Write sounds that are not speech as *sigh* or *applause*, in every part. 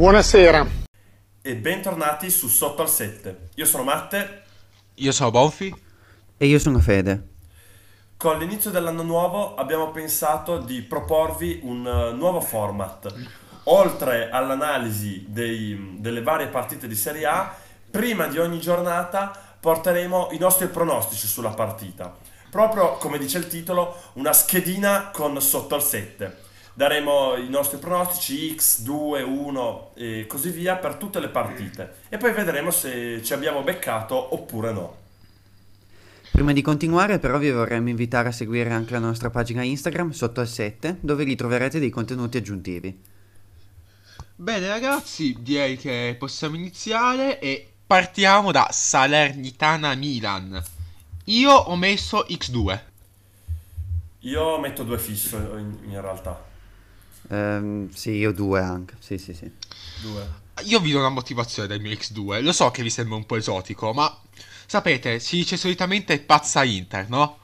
Buonasera. E bentornati su Sotto al 7. Io sono Matte. Io sono Bonfi. E io sono Fede. Con l'inizio dell'anno nuovo abbiamo pensato di proporvi un uh, nuovo format. Oltre all'analisi dei, delle varie partite di Serie A, prima di ogni giornata porteremo i nostri pronostici sulla partita. Proprio come dice il titolo, una schedina con sotto al 7 daremo i nostri pronostici X, 2, 1 e così via per tutte le partite e poi vedremo se ci abbiamo beccato oppure no. Prima di continuare però vi vorremmo invitare a seguire anche la nostra pagina Instagram sotto al 7 dove lì troverete dei contenuti aggiuntivi. Bene ragazzi, direi che possiamo iniziare e partiamo da Salernitana Milan. Io ho messo X2. Io metto due fisso in, in realtà. Um, sì, io due anche. Sì, sì, sì. Due. Io vi do una motivazione del mio X2. Lo so che vi sembra un po' esotico, ma sapete, si dice solitamente pazza Inter, no?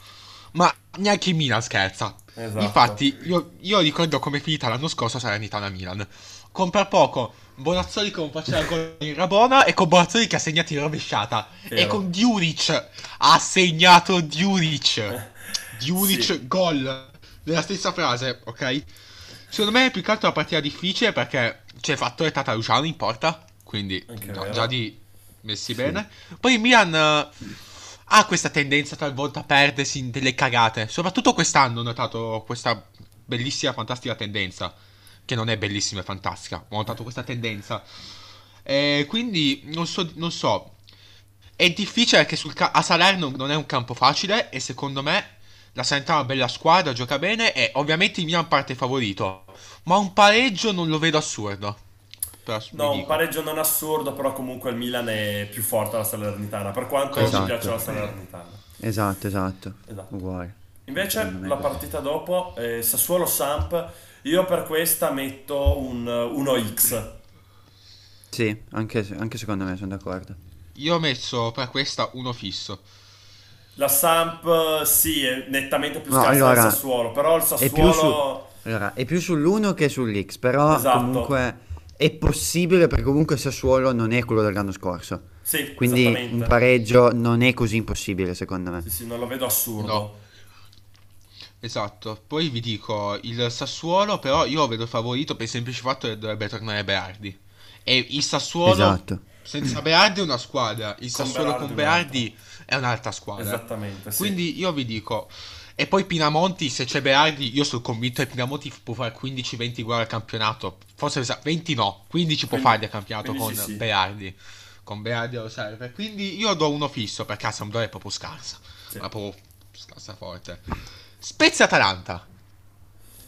Ma neanche in Milan scherza. Esatto. Infatti, io, io, ricordo come è finita l'anno scorso Salernitana-Milan. Con per poco Bonazzoli che non faceva gol in Rabona e con Bonazzoli che ha segnato in rovesciata. Vero. E con Diuric ha segnato Diuric. *laughs* Diuric sì. gol. Nella stessa frase, ok? Secondo me è più che altro una partita difficile perché c'è il fattore Tata Luciano in porta, quindi no, già di messi sì. bene. Poi il Milan uh, ha questa tendenza talvolta a perdersi in delle cagate, soprattutto quest'anno ho notato questa bellissima, fantastica tendenza, che non è bellissima e fantastica, ho notato questa tendenza. E quindi non so, non so. È difficile perché ca- a Salerno non è un campo facile e secondo me la Salernitana è una bella squadra, gioca bene e ovviamente il Milan parte favorito. Ma un pareggio non lo vedo assurdo. Però, no, un pareggio non assurdo, però comunque il Milan è più forte della Salernitana, per quanto esatto. mi piace la Salernitana. Esatto, esatto. esatto. Uguale. Invece la partita dopo, eh, Sassuolo-Samp, io per questa metto un 1x. Sì, anche, anche secondo me sono d'accordo. Io ho messo per questa uno fisso. La Samp sì, è nettamente più scarsa allora, del Sassuolo, però il Sassuolo... È più, su, allora, è più sull'1 che sull'X, però esatto. comunque è possibile perché comunque il Sassuolo non è quello dell'anno scorso. Sì, Quindi un pareggio non è così impossibile secondo me. Sì, sì, non lo vedo assurdo. No. Esatto, poi vi dico, il Sassuolo però io lo vedo favorito per il semplice fatto che dovrebbe tornare Berardi. E il Sassuolo esatto. senza Berardi è una squadra, il con Sassuolo Berardi con Berardi è un'altra squadra. Esattamente. Sì. Quindi io vi dico. E poi Pinamonti, se c'è Berardi, io sono convinto che Pinamonti può fare 15-20 gol al campionato. Forse 20 no, 15 può farli al campionato con sì. Berardi. Con Berardi lo serve. Quindi io do uno fisso perché Sampdoria è proprio scarsa. Sì. Ma proprio scarsa forte. Spezia Atalanta.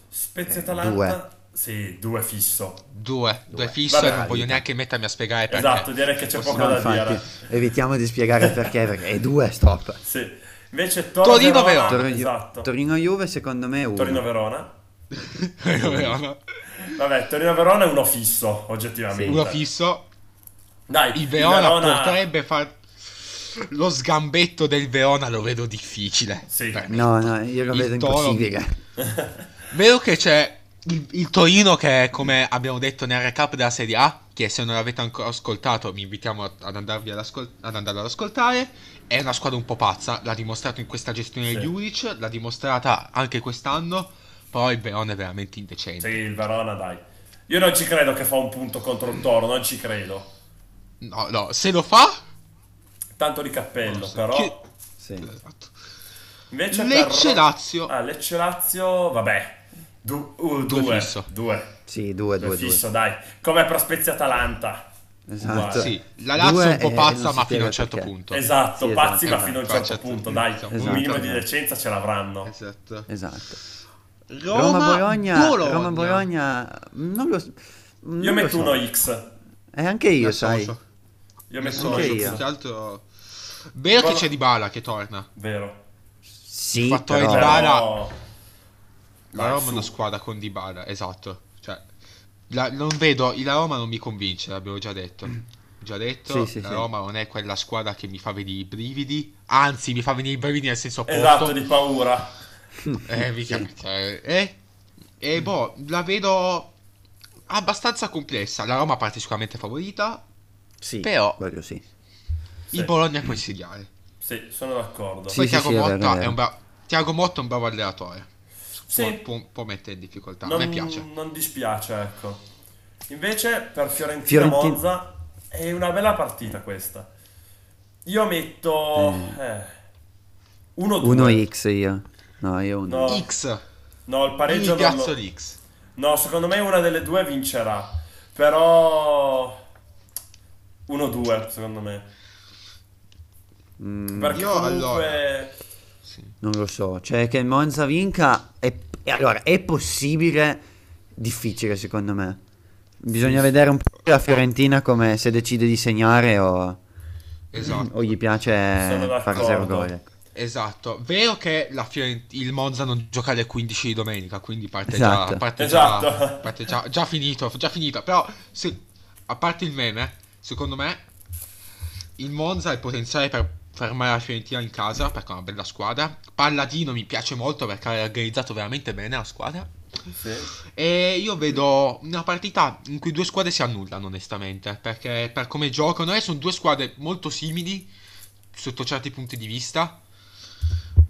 Spezia Atalanta. Due. Sì, due fisso. Due, due, due fisso Vabbè, e non voglio neanche mettermi a spiegare perché. Esatto, direi che c'è poco no, da infatti, dire. Evitiamo di spiegare perché, perché è due, stop. Sì. Invece Toro Torino Verona. Torino, esatto. Torino Juve secondo me è uno. Torino Verona. Torino Verona. Vabbè, Torino Verona è uno fisso, oggettivamente. Sì. Uno fisso. Dai, il Verona, Verona... potrebbe far lo sgambetto del Verona lo vedo difficile. Sì. No, no, io lo il vedo toro... impossibile. *laughs* Vedo che c'è il, il, Torino che come abbiamo detto nel recap della Serie A, che se non l'avete ancora ascoltato vi invitiamo ad, andarvi ad, ascol- ad andarlo ad ascoltare, è una squadra un po' pazza, l'ha dimostrato in questa gestione sì. di Juric, l'ha dimostrata anche quest'anno, però il Verona è veramente indecente. Sì, il Verona dai. Io non ci credo che fa un punto contro il Toro, non ci credo. No, no, se lo fa... Tanto di cappello, so. però... Che... Sì. Esatto. Invece Lecce-Lazio. Per... Ah, Lecce-Lazio, vabbè, Du- uh, due, due, fisso. due. Sì, due, due, due. Fisso, dai. Come per Spezia Atalanta. Esatto. Sì, la Lazio è un po' pazza, ma fino a un certo perché. punto. Esatto, sì, pazzi, esatto. ma fino a un certo, certo punto, dai. Esatto. Un minimo di decenza ce l'avranno. Esatto. Esatto. Roma-Bologna, Roma, Roma-Bologna, non lo non Io metto so. uno X. E anche io, sai. So. Io metto uno X. Più altro... Vero che c'è Di Bala che torna. Vero. Sì, fattore però... Di Bala la Roma è una squadra con Dybala, esatto. Cioè, la, non vedo, la Roma non mi convince, l'abbiamo già detto. Mm. Già detto, sì, sì, la Roma sì. non è quella squadra che mi fa venire i brividi, anzi mi fa venire i brividi nel senso opposto. Esatto, di paura. eh, mica, cioè, eh, e boh, la vedo abbastanza complessa. La Roma parte sicuramente favorita. Sì, però quello sì. il Bologna è consigliare. Sì, sono d'accordo. Sì, Poi sì, Tiago, Motta è è un bra- Tiago Motta è un bravo allenatore. Sì. Può, può- mettere in difficoltà. non, A me piace. Non dispiace, ecco. Invece per Fiorentina Fiorentin- Monza è una bella partita questa. Io metto eh, 1-2. 1x io. No, io 1. No. X. No, il Io pareggio mi piazzo lo- l'X. No, secondo me una delle due vincerà. Però 1-2, secondo me. Mm, Perché Io, comunque allora- Sì. non lo so. Cioè, che il Monza vinca è, allora, è possibile, difficile secondo me. Bisogna vedere un po' la Fiorentina come se decide di segnare o, Esatto. o gli piace fare zero gol. Esatto, vero che la Fiorent- il Monza non gioca alle 15 di domenica, quindi parte Esatto. già, parte Esatto. già, parte già, già finito, già finito, però se- a parte il meme, secondo me il Monza ha il potenziale per fermare la Fiorentina in casa perché è una bella squadra. Palladino mi piace molto perché ha organizzato veramente bene la squadra. Sì. E io vedo una partita in cui due squadre si annullano, onestamente. Perché per come giocano, eh, sono due squadre molto simili sotto certi punti di vista.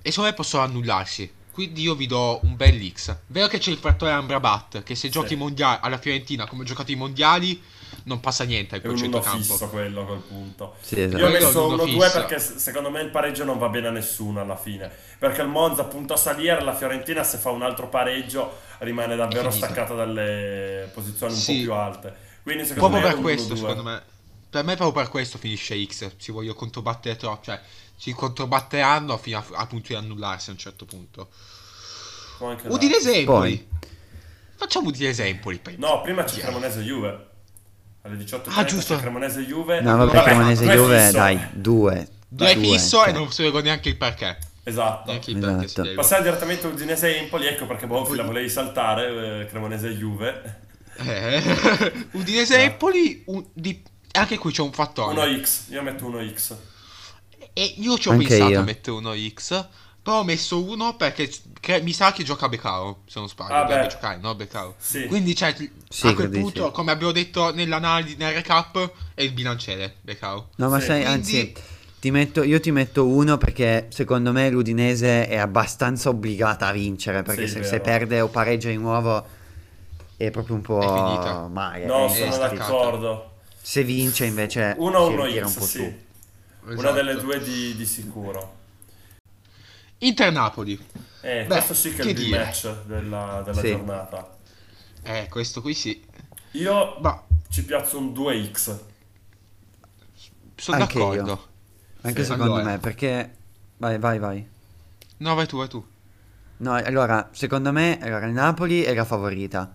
E secondo me possono annullarsi. Quindi io vi do un bel X. Vero che c'è il fattore Amrabat, che se giochi Sì. mondiali alla Fiorentina come ho giocato i mondiali, non passa niente al È un uno centrocampo. fisso quello a quel punto. Sì, esatto. Io ho messo è un uno 1-2 fisso. perché secondo me il pareggio non va bene a nessuno alla fine. Perché il Monza punta a salire, la Fiorentina se fa un altro pareggio rimane davvero staccata dalle posizioni un Sì. po' più alte. Quindi secondo Proprio me è per questo, 1-2. secondo me. Per me proprio per questo finisce X. Si voglio controbattere troppo. Cioè, si controbatteranno fino a, a punto di annullarsi a un certo punto. Udinese Empoli. Poi. Facciamo Udinese Empoli. No, prima c'è Sì. Cremonese Juve. Alle 18.30 Ah, giusto. c'è Cremonese Juve. No, vabbè, Vabbè, Cremonese due Juve, dai, due. Due fisso cioè. e non spiego neanche il perché. Esatto. Neanche il Esatto. perché spiego. Passiamo direttamente a Udinese Empoli, ecco perché Bonfi la volevi saltare, eh, Cremonese Juve. Eh, *laughs* Udinese No. Empoli. un- di- anche qui c'è un fattore. 1x, io metto 1x. E io ci ho Anche pensato io. a mettere uno X. Però ho messo uno perché che- mi sa che gioca Beccaro. Se non sbaglio, Ah, giocare, no? Beccaro. Sì. Quindi, cioè, Sì, a quel punto, sì. come abbiamo detto nell'analisi, nel recap, è il bilanciere. Beccaro. No, ma Sì, sai, quindi- anzi, ti metto, io ti metto uno perché secondo me l'Udinese è abbastanza obbligata a vincere, perché Sì, se, se perde o pareggia di nuovo è proprio un po' È finita. male. No, è- sono è- staccata. d'accordo. Se vince invece 1 si 1 ritira un po' sì. su. Una Esatto. delle due di, di sicuro. Inter-Napoli. Eh, Beh, questo sì che è che il big dire. match della, della Sì. giornata. Eh, questo qui sì. Io Ma ci piazzo un 2x. sono Anche d'accordo. Anche Sì. secondo Allora. me, perché... Vai, vai, vai. No, vai tu, vai tu. No, allora, secondo me allora, il Napoli è la favorita.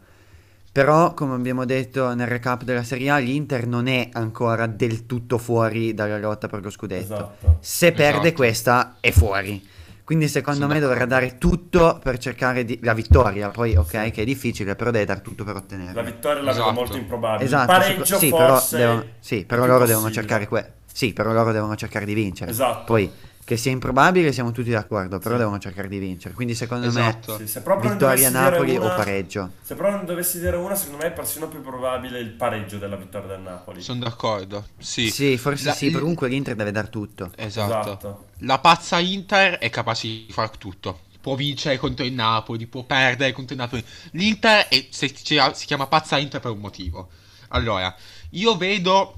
Però, come abbiamo detto nel recap della Serie A, l'Inter non è ancora del tutto fuori dalla lotta per lo scudetto. Esatto. Se perde Esatto. questa, è fuori. Quindi, secondo me, dovrà dare tutto per cercare di... la vittoria. Poi, ok, Sì. che è difficile, però deve dare tutto per ottenerla. La vittoria la vedo Esatto. molto improbabile. Esatto, pareggio sì, forse però, devono, sì, è però loro devono possibile. cercare que- Sì, però loro devono cercare di vincere. Esatto. Poi, che sia improbabile, siamo tutti d'accordo, però Sì. devono cercare di vincere. Quindi, secondo Esatto. Sì, se me, proprio non vittoria Napoli una- o pareggio. Se però non dovessi dire una, secondo me è persino più probabile il pareggio della vittoria del Napoli. Sono d'accordo. Sì. Sì, forse La- sì, però comunque l'Inter deve dar tutto. Esatto. Esatto. La pazza Inter è capace di far tutto. Può vincere contro il Napoli, può perdere contro il Napoli. L'Inter è- se- si si chiama pazza Inter per un motivo. Allora, io vedo,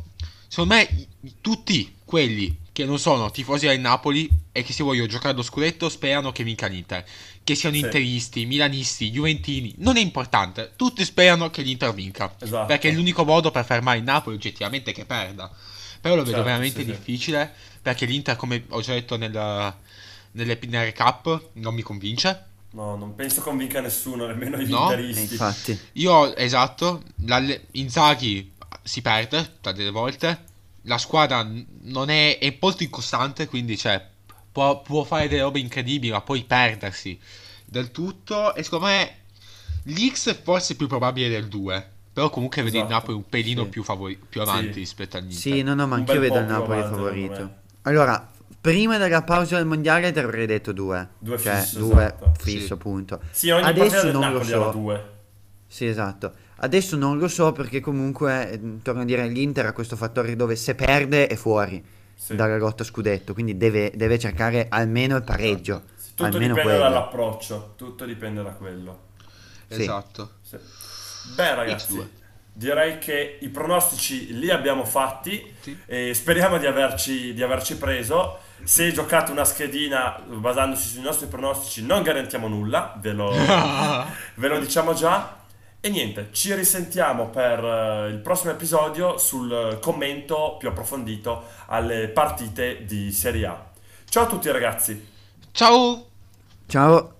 secondo me, tutti quelli che non sono tifosi del Napoli e che si vogliono giocare allo scudetto sperano che vinca l'Inter. Che siano Sì. interisti, milanisti, juventini, non è importante. Tutti sperano che l'Inter vinca. Esatto. Perché l'unico modo per fermare il Napoli oggettivamente è che perda. Però lo vedo Certo, veramente sì, sì. difficile perché l'Inter, come ho già detto nel, nelle, nel recap, non mi convince. No, non penso convinca nessuno, nemmeno i No? Interisti. infatti, Io, esatto, Inzaghi si perde delle volte. La squadra non è, è molto incostante, quindi cioè, può, può fare delle robe incredibili, ma poi perdersi del tutto. E secondo me l'X è forse più probabile del 2. Però comunque vedi il Esatto, Napoli un pelino sì. più, favori- più avanti Sì. rispetto all'Inter. sì, no, no, ma anch'io vedo il Napoli avanti, favorito. Allora, prima della pausa del mondiale ti avrei detto due. Due cioè, fisso, due esatto. fisso, Sì. punto. Sì, ogni Adesso non lo Napoli so. era due. Sì, esatto. Adesso non lo so perché comunque, eh, torno a dire, l'Inter ha questo fattore dove se perde è fuori sì. dalla lotta scudetto, quindi deve, deve cercare almeno il pareggio. Sì, tutto almeno dipende quello. dall'approccio, tutto dipende da quello. Sì. Esatto. Beh ragazzi, direi che i pronostici li abbiamo fatti e speriamo di averci, di averci preso. Se giocate una schedina basandosi sui nostri pronostici non garantiamo nulla, ve lo, *laughs* ve lo diciamo già. E niente, ci risentiamo per uh, il prossimo episodio sul commento più approfondito alle partite di Serie A. Ciao a tutti ragazzi. Ciao. Ciao.